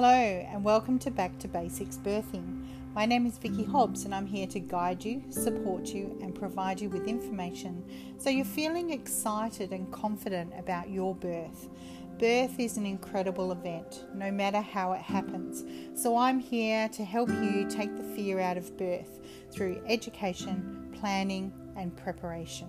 Hello, and welcome to Back to Basics Birthing. My name is Vicky Hobbs, and I'm here to guide you, support you, and provide you with information so you're feeling excited and confident about your birth. Birth is an incredible event, no matter how it happens. So, I'm here to help you take the fear out of birth through education, planning, and preparation.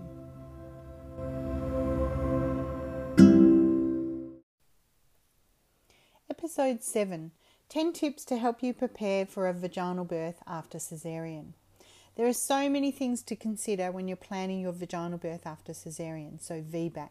Episode 7 10 Tips to Help You Prepare for a Vaginal Birth After Caesarean. There are so many things to consider when you're planning your vaginal birth after caesarean, so VBAC.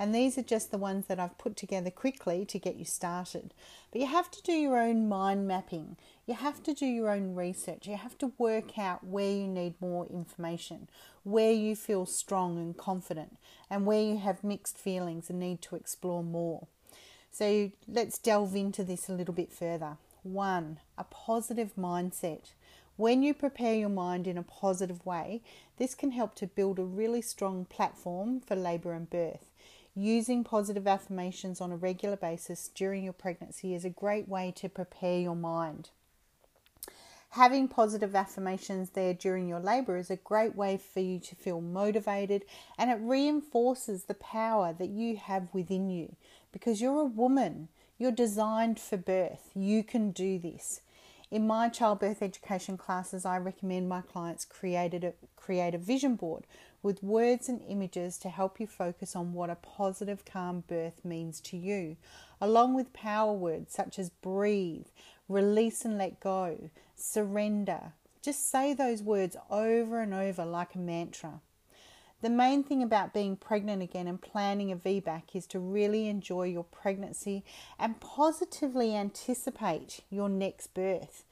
And these are just the ones that I've put together quickly to get you started. But you have to do your own mind mapping. You have to do your own research. You have to work out where you need more information, where you feel strong and confident, and where you have mixed feelings and need to explore more. So let's delve into this a little bit further. One, a positive mindset. When you prepare your mind in a positive way, this can help to build a really strong platform for labour and birth. Using positive affirmations on a regular basis during your pregnancy is a great way to prepare your mind. Having positive affirmations there during your labour is a great way for you to feel motivated and it reinforces the power that you have within you because you're a woman. You're designed for birth. You can do this. In my childbirth education classes, I recommend my clients create a, create a vision board with words and images to help you focus on what a positive, calm birth means to you, along with power words such as breathe, release and let go, surrender. Just say those words over and over like a mantra. The main thing about being pregnant again and planning a VBAC is to really enjoy your pregnancy and positively anticipate your next birth.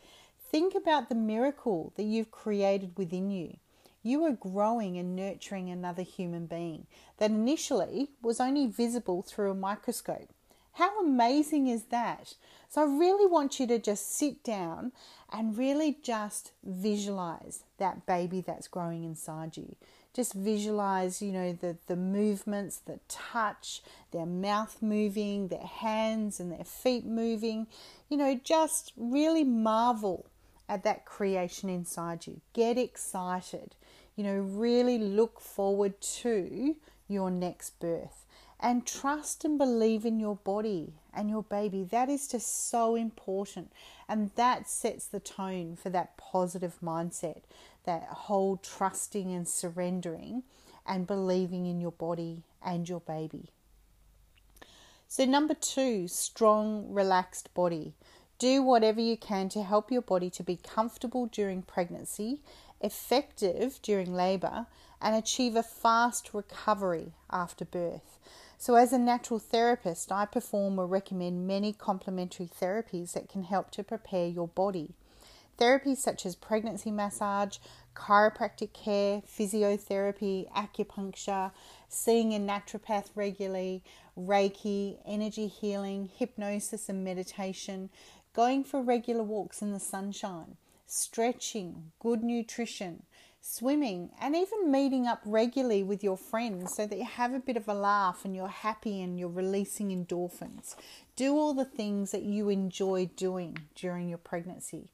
Think about the miracle that you've created within you. You are growing and nurturing another human being that initially was only visible through a microscope. How amazing is that? So, I really want you to just sit down and really just visualize that baby that's growing inside you. Just visualize, you know, the, the movements, the touch, their mouth moving, their hands and their feet moving. You know, just really marvel at that creation inside you. Get excited. You know, really look forward to your next birth and trust and believe in your body and your baby. That is just so important. And that sets the tone for that positive mindset, that whole trusting and surrendering and believing in your body and your baby. So, number two, strong, relaxed body. Do whatever you can to help your body to be comfortable during pregnancy, effective during labour, and achieve a fast recovery after birth. So, as a natural therapist, I perform or recommend many complementary therapies that can help to prepare your body. Therapies such as pregnancy massage, chiropractic care, physiotherapy, acupuncture, seeing a naturopath regularly, Reiki, energy healing, hypnosis and meditation, going for regular walks in the sunshine, stretching, good nutrition, swimming, and even meeting up regularly with your friends so that you have a bit of a laugh and you're happy and you're releasing endorphins. Do all the things that you enjoy doing during your pregnancy.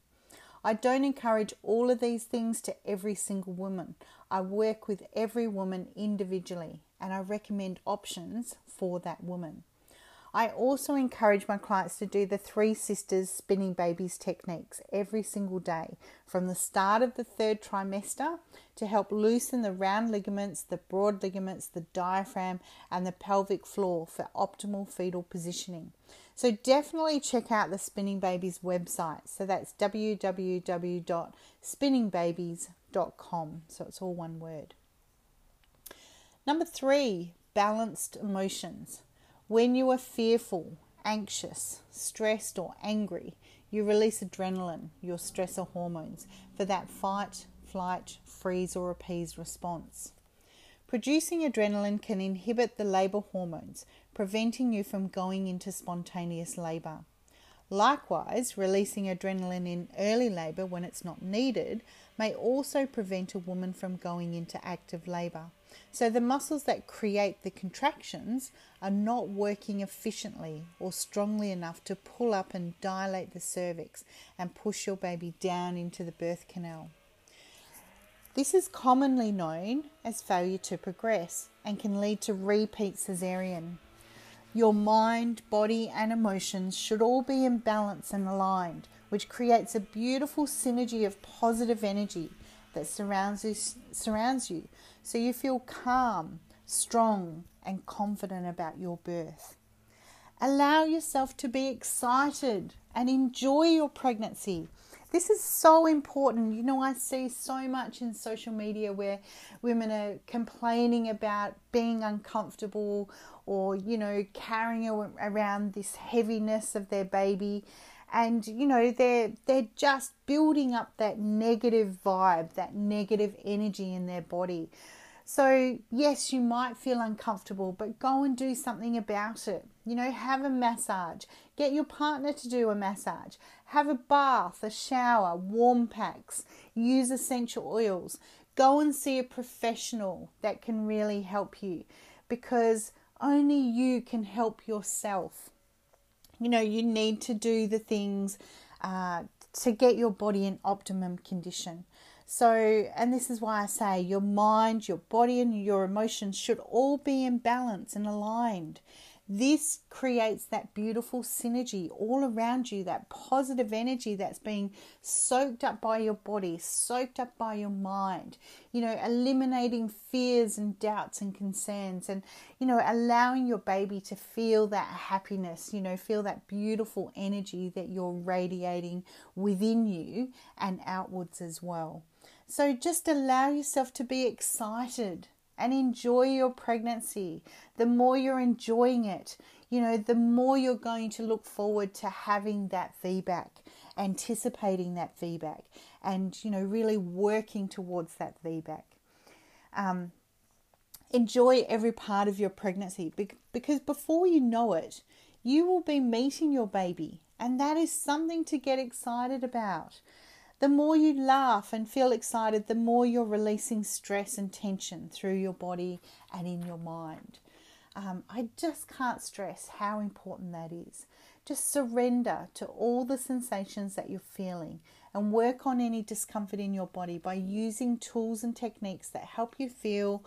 I don't encourage all of these things to every single woman. I work with every woman individually and I recommend options for that woman. I also encourage my clients to do the three sisters spinning babies techniques every single day from the start of the third trimester to help loosen the round ligaments, the broad ligaments, the diaphragm, and the pelvic floor for optimal fetal positioning. So definitely check out the Spinning Babies website. So that's www.spinningbabies.com. So it's all one word. Number three, balanced emotions. When you are fearful, anxious, stressed, or angry, you release adrenaline, your stressor hormones, for that fight, flight, freeze, or appease response. Producing adrenaline can inhibit the labour hormones, preventing you from going into spontaneous labour. Likewise, releasing adrenaline in early labour when it's not needed may also prevent a woman from going into active labour. So the muscles that create the contractions are not working efficiently or strongly enough to pull up and dilate the cervix and push your baby down into the birth canal. This is commonly known as failure to progress and can lead to repeat cesarean. Your mind, body, and emotions should all be in balance and aligned, which creates a beautiful synergy of positive energy that surrounds you, surrounds you so you feel calm, strong, and confident about your birth. Allow yourself to be excited and enjoy your pregnancy this is so important. You know, I see so much in social media where women are complaining about being uncomfortable or, you know, carrying around this heaviness of their baby. And you know they're they're just building up that negative vibe that negative energy in their body. So, yes, you might feel uncomfortable, but go and do something about it. You know, have a massage, get your partner to do a massage, have a bath, a shower, warm packs, use essential oils. Go and see a professional that can really help you because only you can help yourself. You know, you need to do the things uh, to get your body in optimum condition. So, and this is why I say your mind, your body, and your emotions should all be in balance and aligned. This creates that beautiful synergy all around you, that positive energy that's being soaked up by your body, soaked up by your mind, you know, eliminating fears and doubts and concerns, and, you know, allowing your baby to feel that happiness, you know, feel that beautiful energy that you're radiating within you and outwards as well. So just allow yourself to be excited and enjoy your pregnancy. The more you're enjoying it, you know, the more you're going to look forward to having that VBAC, anticipating that VBAC, and, you know, really working towards that VBAC. Um, enjoy every part of your pregnancy because before you know it, you will be meeting your baby, and that is something to get excited about. The more you laugh and feel excited, the more you're releasing stress and tension through your body and in your mind. Um, I just can't stress how important that is. Just surrender to all the sensations that you're feeling and work on any discomfort in your body by using tools and techniques that help you feel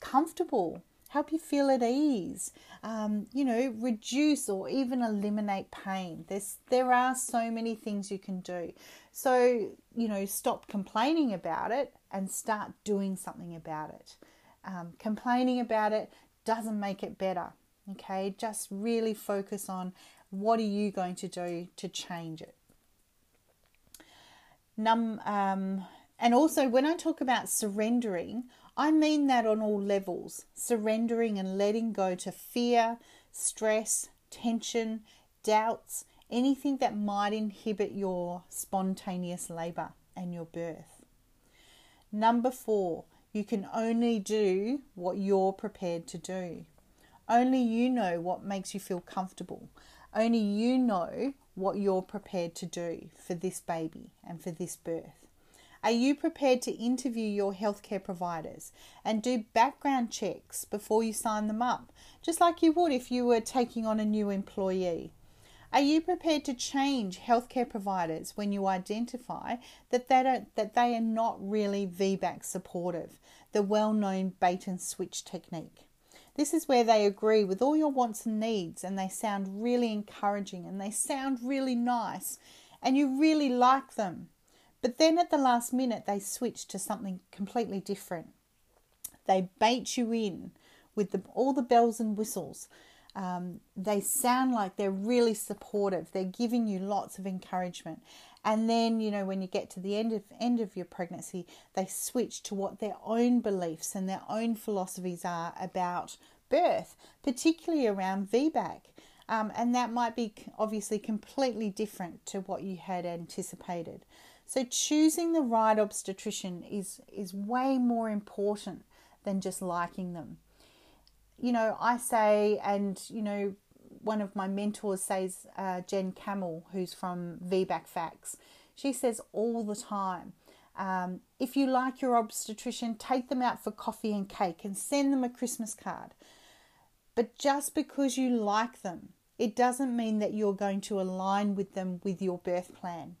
comfortable help you feel at ease, um, you know, reduce or even eliminate pain. There's, there are so many things you can do. So, you know, stop complaining about it and start doing something about it. Um, complaining about it doesn't make it better. Okay, just really focus on what are you going to do to change it. Num, um, and also, when I talk about surrendering, I mean that on all levels surrendering and letting go to fear, stress, tension, doubts, anything that might inhibit your spontaneous labour and your birth. Number four, you can only do what you're prepared to do. Only you know what makes you feel comfortable. Only you know what you're prepared to do for this baby and for this birth. Are you prepared to interview your healthcare providers and do background checks before you sign them up, just like you would if you were taking on a new employee? Are you prepared to change healthcare providers when you identify that they, don't, that they are not really VBAC supportive, the well known bait and switch technique? This is where they agree with all your wants and needs and they sound really encouraging and they sound really nice and you really like them. But then at the last minute, they switch to something completely different. They bait you in with the, all the bells and whistles. Um, they sound like they're really supportive. They're giving you lots of encouragement. And then, you know, when you get to the end of end of your pregnancy, they switch to what their own beliefs and their own philosophies are about birth, particularly around VBAC. Um, and that might be obviously completely different to what you had anticipated. So choosing the right obstetrician is is way more important than just liking them. You know, I say, and you know, one of my mentors says, uh, Jen Kamel, who's from VBAC Facts, she says all the time, Um, if you like your obstetrician, take them out for coffee and cake and send them a Christmas card. But just because you like them, it doesn't mean that you're going to align with them with your birth plan.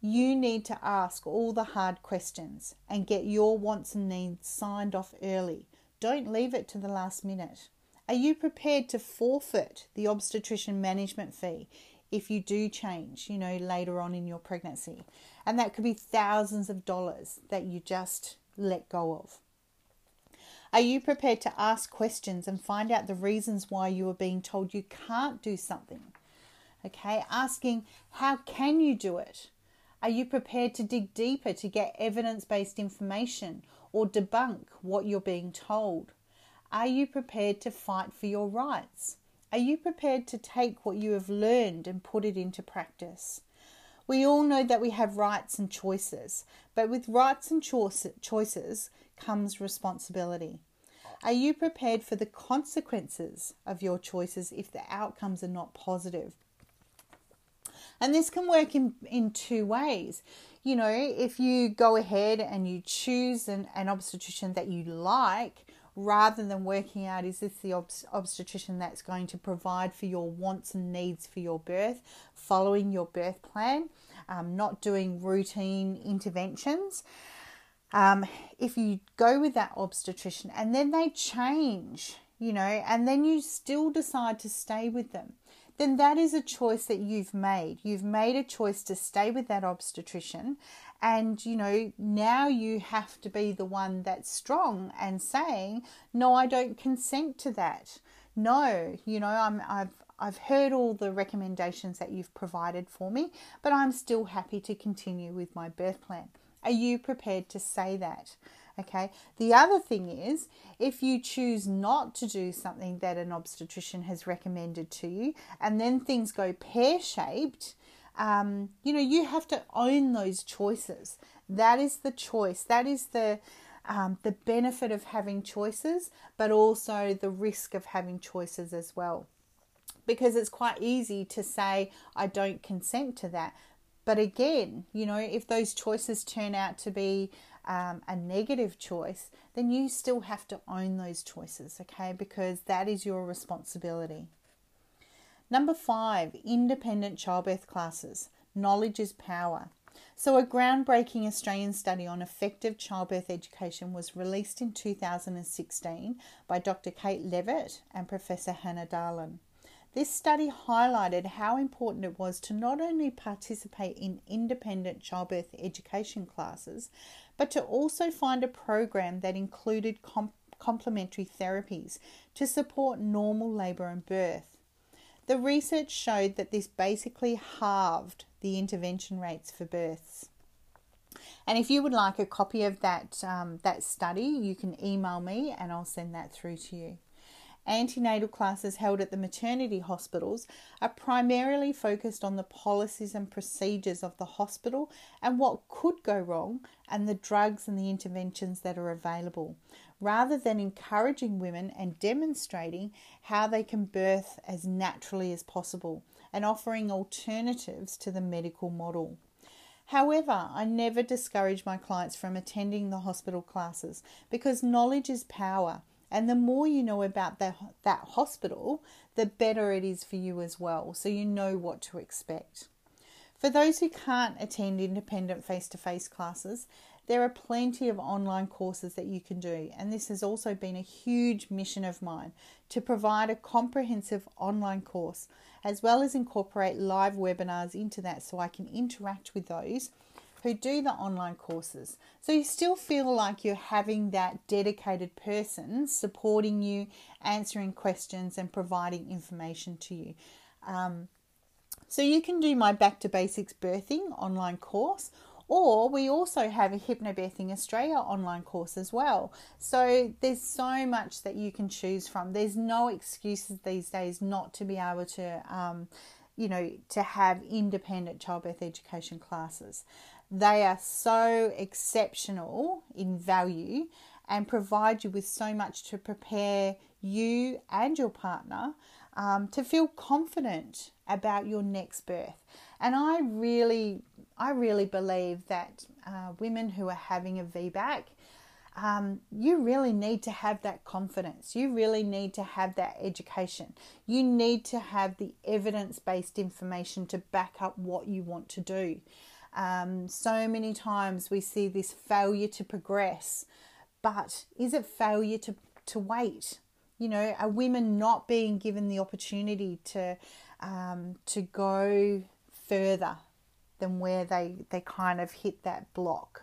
You need to ask all the hard questions and get your wants and needs signed off early. Don't leave it to the last minute. Are you prepared to forfeit the obstetrician management fee if you do change, you know, later on in your pregnancy? And that could be thousands of dollars that you just let go of. Are you prepared to ask questions and find out the reasons why you are being told you can't do something? Okay, asking, how can you do it? Are you prepared to dig deeper to get evidence based information or debunk what you're being told? Are you prepared to fight for your rights? Are you prepared to take what you have learned and put it into practice? We all know that we have rights and choices, but with rights and choices comes responsibility. Are you prepared for the consequences of your choices if the outcomes are not positive? And this can work in, in two ways. You know, if you go ahead and you choose an, an obstetrician that you like, rather than working out is this the obstetrician that's going to provide for your wants and needs for your birth, following your birth plan, um, not doing routine interventions. Um, if you go with that obstetrician and then they change, you know, and then you still decide to stay with them, then that is a choice that you've made. You've made a choice to stay with that obstetrician. And, you know, now you have to be the one that's strong and saying, no, I don't consent to that. No, you know, I'm, I've, I've heard all the recommendations that you've provided for me, but I'm still happy to continue with my birth plan. Are you prepared to say that? Okay. The other thing is, if you choose not to do something that an obstetrician has recommended to you, and then things go pear shaped, um, you know, you have to own those choices. That is the choice. That is the um, the benefit of having choices, but also the risk of having choices as well. Because it's quite easy to say, I don't consent to that. But again, you know, if those choices turn out to be um, a negative choice, then you still have to own those choices, okay? Because that is your responsibility. Number five, independent childbirth classes. Knowledge is power. So, a groundbreaking Australian study on effective childbirth education was released in 2016 by Dr. Kate Levett and Professor Hannah Dahlen. This study highlighted how important it was to not only participate in independent childbirth education classes, but to also find a program that included comp- complementary therapies to support normal labour and birth. The research showed that this basically halved the intervention rates for births. And if you would like a copy of that um, that study, you can email me and I'll send that through to you. Antenatal classes held at the maternity hospitals are primarily focused on the policies and procedures of the hospital and what could go wrong and the drugs and the interventions that are available, rather than encouraging women and demonstrating how they can birth as naturally as possible and offering alternatives to the medical model. However, I never discourage my clients from attending the hospital classes because knowledge is power and the more you know about that, that hospital, the better it is for you as well. So you know what to expect. For those who can't attend independent face to face classes, there are plenty of online courses that you can do, and this has also been a huge mission of mine to provide a comprehensive online course as well as incorporate live webinars into that so I can interact with those who do the online courses. So you still feel like you're having that dedicated person supporting you, answering questions, and providing information to you. Um, so you can do my Back to Basics Birthing online course, or we also have a Hypnobirthing Australia online course as well. So there's so much that you can choose from. There's no excuses these days not to be able to, um, you know, to have independent childbirth education classes. They are so exceptional in value and provide you with so much to prepare you and your partner um, to feel confident about your next birth. And I really, I really believe that uh, women who are having a VBAC, um, you really need to have that confidence. You really need to have that education. You need to have the evidence based information to back up what you want to do. Um, so many times we see this failure to progress, but is it failure to, to wait? You know, are women not being given the opportunity to um, to go further than where they they kind of hit that block?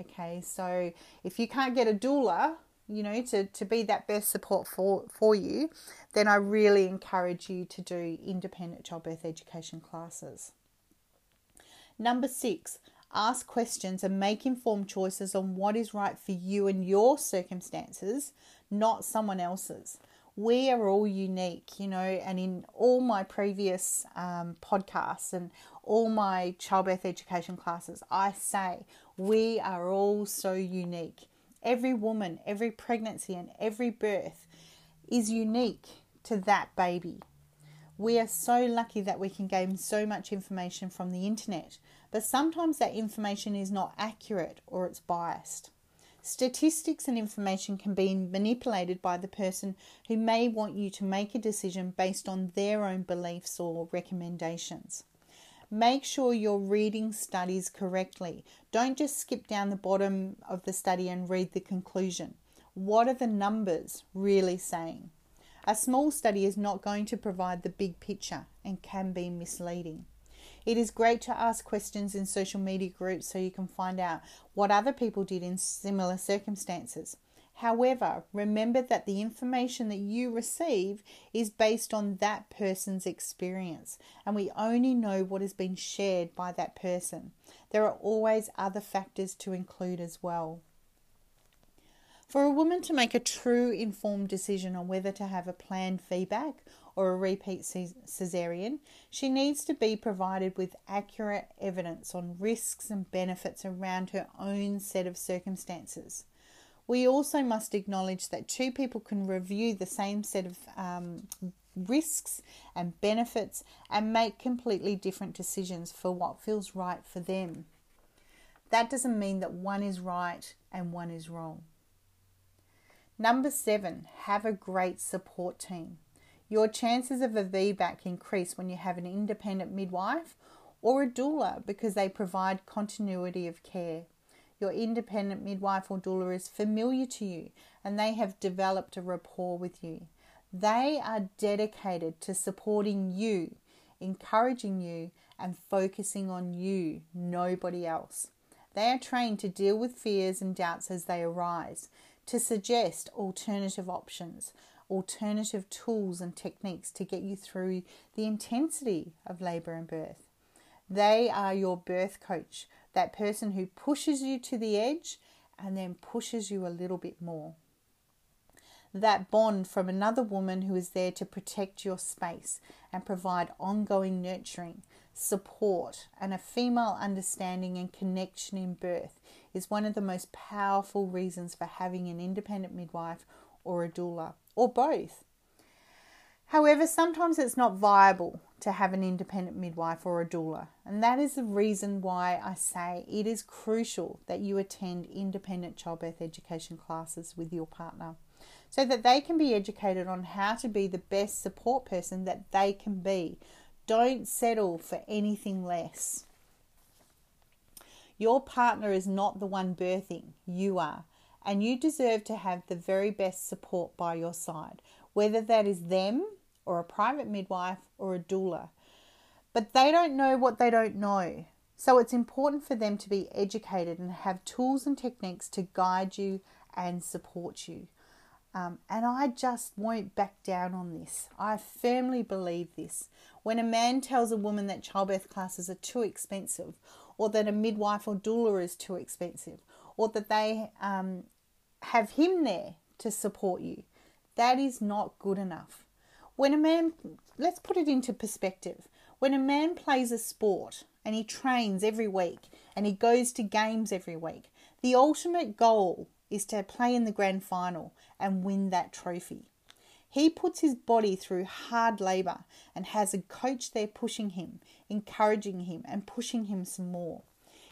Okay, so if you can't get a doula, you know, to, to be that best support for, for you, then I really encourage you to do independent childbirth education classes. Number six, ask questions and make informed choices on what is right for you and your circumstances, not someone else's. We are all unique, you know, and in all my previous um, podcasts and all my childbirth education classes, I say we are all so unique. Every woman, every pregnancy, and every birth is unique to that baby. We are so lucky that we can gain so much information from the internet, but sometimes that information is not accurate or it's biased. Statistics and information can be manipulated by the person who may want you to make a decision based on their own beliefs or recommendations. Make sure you're reading studies correctly. Don't just skip down the bottom of the study and read the conclusion. What are the numbers really saying? A small study is not going to provide the big picture and can be misleading. It is great to ask questions in social media groups so you can find out what other people did in similar circumstances. However, remember that the information that you receive is based on that person's experience, and we only know what has been shared by that person. There are always other factors to include as well. For a woman to make a true informed decision on whether to have a planned VBAC or a repeat cesarean, she needs to be provided with accurate evidence on risks and benefits around her own set of circumstances. We also must acknowledge that two people can review the same set of um, risks and benefits and make completely different decisions for what feels right for them. That doesn't mean that one is right and one is wrong. Number seven, have a great support team. Your chances of a VBAC increase when you have an independent midwife or a doula because they provide continuity of care. Your independent midwife or doula is familiar to you and they have developed a rapport with you. They are dedicated to supporting you, encouraging you, and focusing on you, nobody else. They are trained to deal with fears and doubts as they arise to suggest alternative options, alternative tools and techniques to get you through the intensity of labour and birth. They are your birth coach, that person who pushes you to the edge and then pushes you a little bit more. That bond from another woman who is there to protect your space and provide ongoing nurturing, support, and a female understanding and connection in birth is one of the most powerful reasons for having an independent midwife or a doula, or both. However, sometimes it's not viable to have an independent midwife or a doula, and that is the reason why I say it is crucial that you attend independent childbirth education classes with your partner so that they can be educated on how to be the best support person that they can be. Don't settle for anything less. Your partner is not the one birthing, you are. And you deserve to have the very best support by your side, whether that is them or a private midwife or a doula. But they don't know what they don't know. So it's important for them to be educated and have tools and techniques to guide you and support you. Um, and I just won't back down on this. I firmly believe this. When a man tells a woman that childbirth classes are too expensive or that a midwife or doula is too expensive, or that they um, have him there to support you. That is not good enough. When a man, let's put it into perspective, when a man plays a sport and he trains every week and he goes to games every week, the ultimate goal is to play in the grand final and win that trophy. He puts his body through hard labour and has a coach there pushing him, encouraging him, and pushing him some more.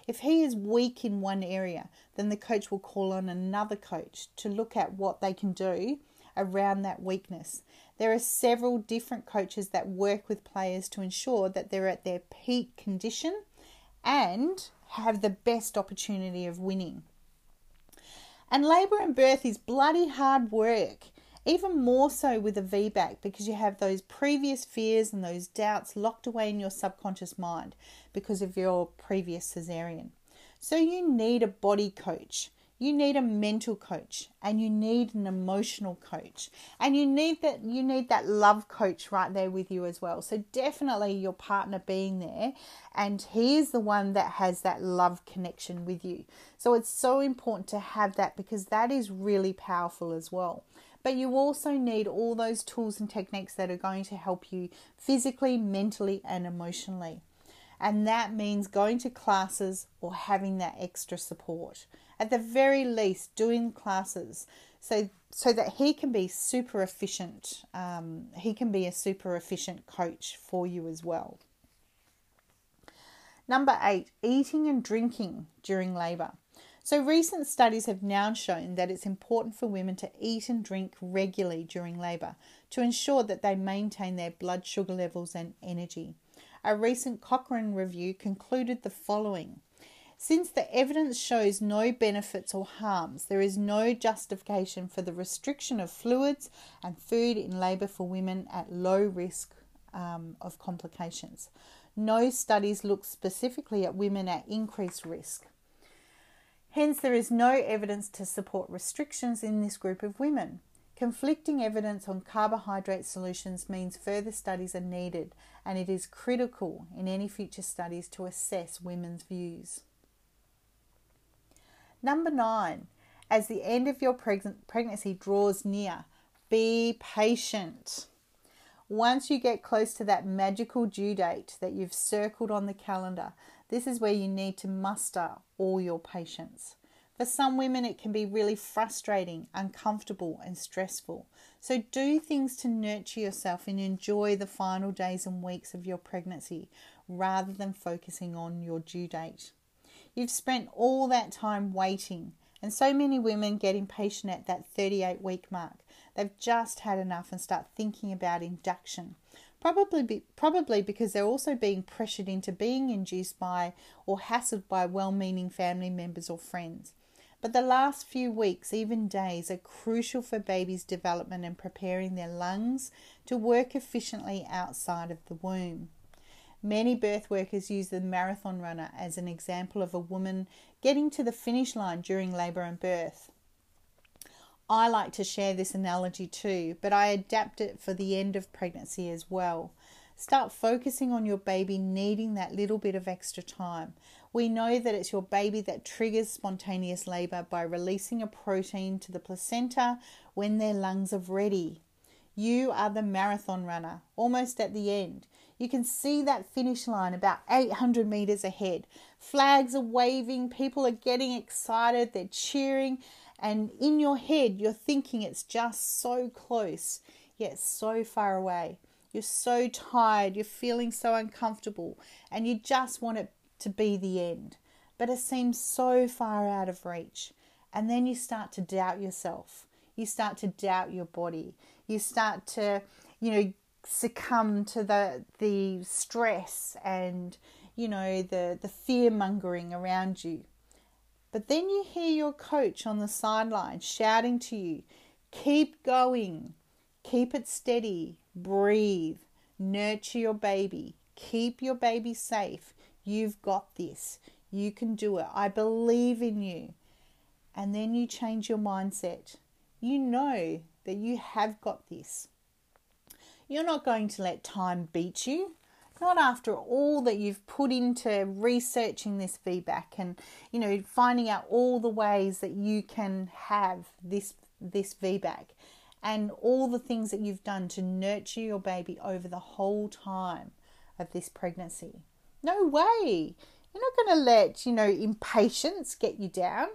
If he is weak in one area, then the coach will call on another coach to look at what they can do around that weakness. There are several different coaches that work with players to ensure that they're at their peak condition and have the best opportunity of winning. And labour and birth is bloody hard work, even more so with a VBAC because you have those previous fears and those doubts locked away in your subconscious mind because of your previous cesarean. So you need a body coach. You need a mental coach and you need an emotional coach. And you need that you need that love coach right there with you as well. So definitely your partner being there and he is the one that has that love connection with you. So it's so important to have that because that is really powerful as well but you also need all those tools and techniques that are going to help you physically mentally and emotionally. And that means going to classes or having that extra support. At the very least doing classes so so that he can be super efficient um, he can be a super efficient coach for you as well. Number eight eating and drinking during labor so recent studies have now shown that it's important for women to eat and drink regularly during labor to ensure that they maintain their blood sugar levels and energy a recent Cochrane review concluded the following since the evidence shows no benefits or harms, there is no justification for the restriction of fluids and food in labour for women at low risk um, of complications. No studies look specifically at women at increased risk. Hence, there is no evidence to support restrictions in this group of women. Conflicting evidence on carbohydrate solutions means further studies are needed, and it is critical in any future studies to assess women's views. Number nine, as the end of your pregnancy draws near, be patient. Once you get close to that magical due date that you've circled on the calendar, this is where you need to muster all your patience. For some women, it can be really frustrating, uncomfortable, and stressful. So, do things to nurture yourself and enjoy the final days and weeks of your pregnancy rather than focusing on your due date. You've spent all that time waiting, and so many women get impatient at that 38 week mark. They've just had enough and start thinking about induction. Probably, be, probably because they're also being pressured into being induced by or hassled by well meaning family members or friends. But the last few weeks, even days, are crucial for babies' development and preparing their lungs to work efficiently outside of the womb. Many birth workers use the marathon runner as an example of a woman getting to the finish line during labour and birth. I like to share this analogy too, but I adapt it for the end of pregnancy as well. Start focusing on your baby needing that little bit of extra time. We know that it's your baby that triggers spontaneous labour by releasing a protein to the placenta when their lungs are ready. You are the marathon runner, almost at the end. You can see that finish line about 800 meters ahead. Flags are waving, people are getting excited, they're cheering, and in your head, you're thinking it's just so close, yet so far away. You're so tired, you're feeling so uncomfortable, and you just want it to be the end. But it seems so far out of reach. And then you start to doubt yourself. You start to doubt your body. You start to, you know, succumb to the the stress and you know the the fear mongering around you but then you hear your coach on the sideline shouting to you keep going. Keep it steady. Breathe. Nurture your baby. Keep your baby safe. You've got this. You can do it. I believe in you. And then you change your mindset. You know that you have got this. You're not going to let time beat you. Not after all that you've put into researching this VBAC and you know finding out all the ways that you can have this this VBAC and all the things that you've done to nurture your baby over the whole time of this pregnancy. No way. You're not going to let, you know, impatience get you down.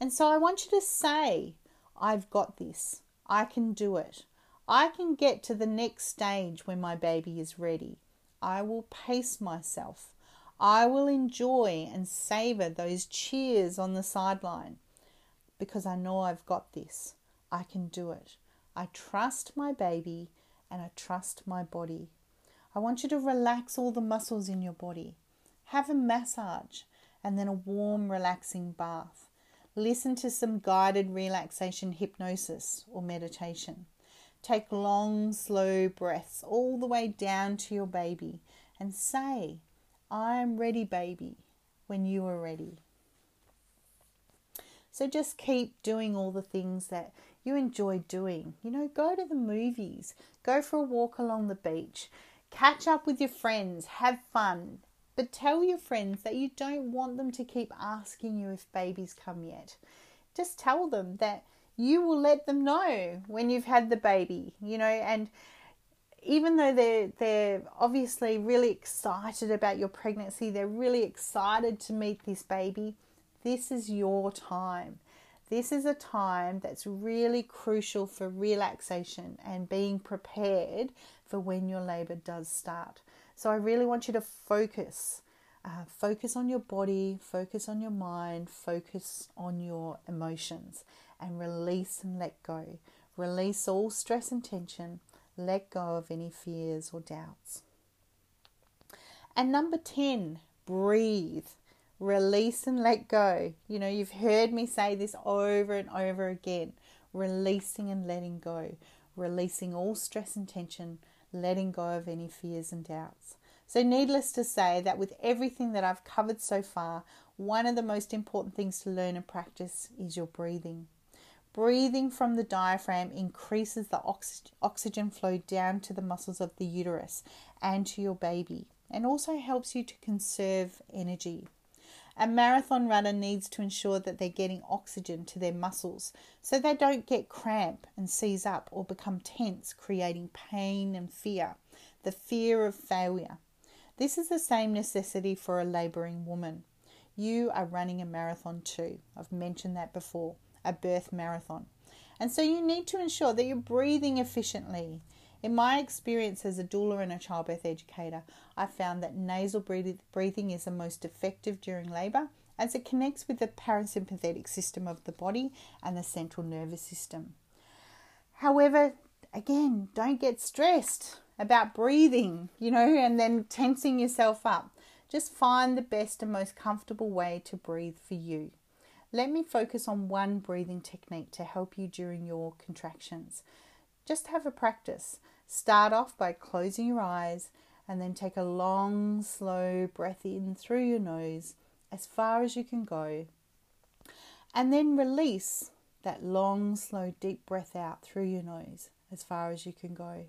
And so I want you to say, I've got this. I can do it. I can get to the next stage when my baby is ready. I will pace myself. I will enjoy and savor those cheers on the sideline because I know I've got this. I can do it. I trust my baby and I trust my body. I want you to relax all the muscles in your body. Have a massage and then a warm, relaxing bath. Listen to some guided relaxation hypnosis or meditation. Take long, slow breaths all the way down to your baby and say, I am ready, baby, when you are ready. So just keep doing all the things that you enjoy doing. You know, go to the movies, go for a walk along the beach, catch up with your friends, have fun. But tell your friends that you don't want them to keep asking you if babies come yet. Just tell them that you will let them know when you've had the baby, you know, and even though they're they're obviously really excited about your pregnancy, they're really excited to meet this baby. This is your time. This is a time that's really crucial for relaxation and being prepared for when your labor does start. So I really want you to focus. Uh, focus on your body, focus on your mind, focus on your emotions, and release and let go. Release all stress and tension. Let go of any fears or doubts. And number 10, breathe release and let go. You know, you've heard me say this over and over again releasing and letting go, releasing all stress and tension, letting go of any fears and doubts. So, needless to say, that with everything that I've covered so far, one of the most important things to learn and practice is your breathing. Breathing from the diaphragm increases the oxygen flow down to the muscles of the uterus and to your baby, and also helps you to conserve energy. A marathon runner needs to ensure that they're getting oxygen to their muscles so they don't get cramp and seize up or become tense, creating pain and fear, the fear of failure. This is the same necessity for a labouring woman. You are running a marathon too. I've mentioned that before, a birth marathon. And so you need to ensure that you're breathing efficiently, in my experience as a doula and a childbirth educator, I found that nasal breathing is the most effective during labour as it connects with the parasympathetic system of the body and the central nervous system. However, again, don't get stressed about breathing, you know, and then tensing yourself up. Just find the best and most comfortable way to breathe for you. Let me focus on one breathing technique to help you during your contractions. Just have a practice. Start off by closing your eyes and then take a long, slow breath in through your nose as far as you can go. And then release that long, slow, deep breath out through your nose as far as you can go.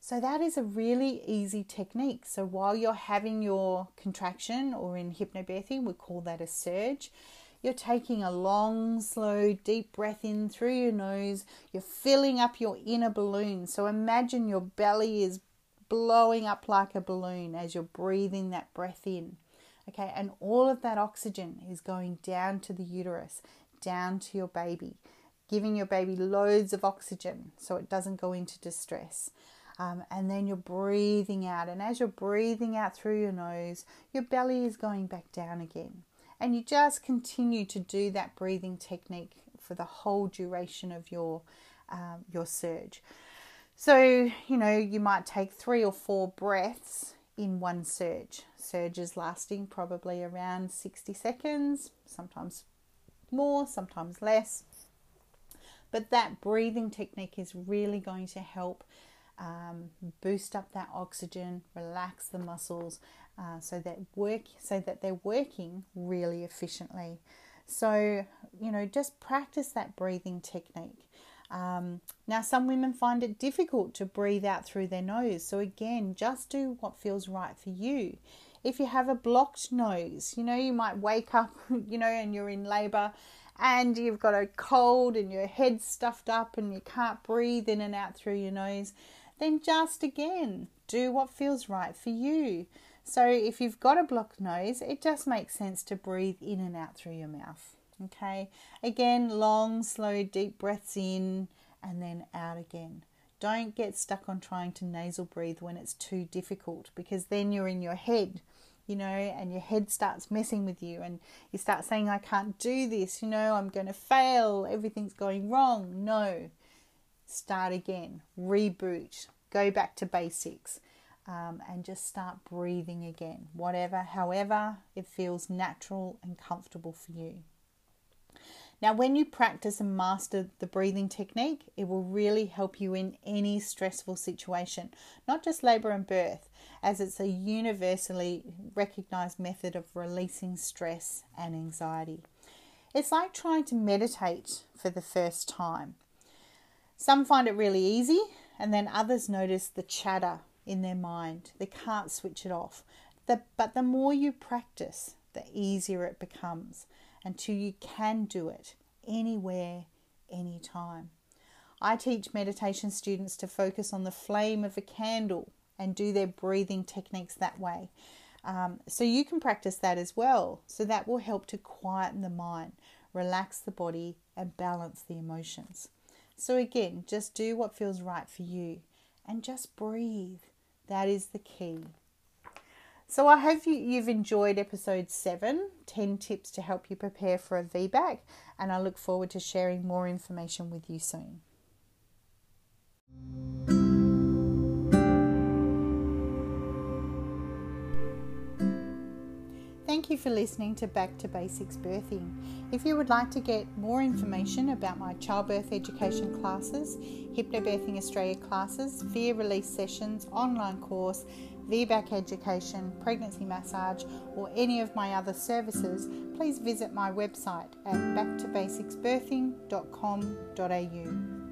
So, that is a really easy technique. So, while you're having your contraction, or in hypnobirthing, we call that a surge, you're taking a long, slow, deep breath in through your nose. You're filling up your inner balloon. So imagine your belly is blowing up like a balloon as you're breathing that breath in. Okay, and all of that oxygen is going down to the uterus, down to your baby, giving your baby loads of oxygen so it doesn't go into distress. Um, and then you're breathing out, and as you're breathing out through your nose, your belly is going back down again. And you just continue to do that breathing technique for the whole duration of your um, your surge. So, you know, you might take three or four breaths in one surge. Surges lasting probably around 60 seconds, sometimes more, sometimes less. But that breathing technique is really going to help um, boost up that oxygen, relax the muscles, uh, so that work so that they're working really efficiently. So you know, just practice that breathing technique. Um, now, some women find it difficult to breathe out through their nose. So again, just do what feels right for you. If you have a blocked nose, you know, you might wake up, you know, and you're in labor and you've got a cold and your head's stuffed up and you can't breathe in and out through your nose, then just again do what feels right for you. So if you've got a blocked nose, it just makes sense to breathe in and out through your mouth. Okay, again, long, slow, deep breaths in and then out again. Don't get stuck on trying to nasal breathe when it's too difficult because then you're in your head you know, and your head starts messing with you, and you start saying, I can't do this, you know, I'm going to fail, everything's going wrong. No. Start again, reboot, go back to basics, um, and just start breathing again, whatever, however it feels natural and comfortable for you. Now, when you practice and master the breathing technique, it will really help you in any stressful situation, not just labor and birth, as it's a universally recognized method of releasing stress and anxiety. It's like trying to meditate for the first time. Some find it really easy, and then others notice the chatter in their mind. They can't switch it off. The, but the more you practice, the easier it becomes until you can do it anywhere, anytime. I teach meditation students to focus on the flame of a candle and do their breathing techniques that way. Um, so you can practice that as well. So that will help to quieten the mind, relax the body, and balance the emotions. So again, just do what feels right for you and just breathe. That is the key. So I hope you, have enjoyed episode 7 10 tips to help you prepare for a VBAC, and I look forward to sharing more information with you soon. Thank you for listening to Back to Basics Birthing. If you would like to get more information about my childbirth education classes, Hypnobirthing Australia classes, fear release sessions, online course, VBAC education, pregnancy massage, or any of my other services, please visit my website at backtobasicsbirthing.com.au.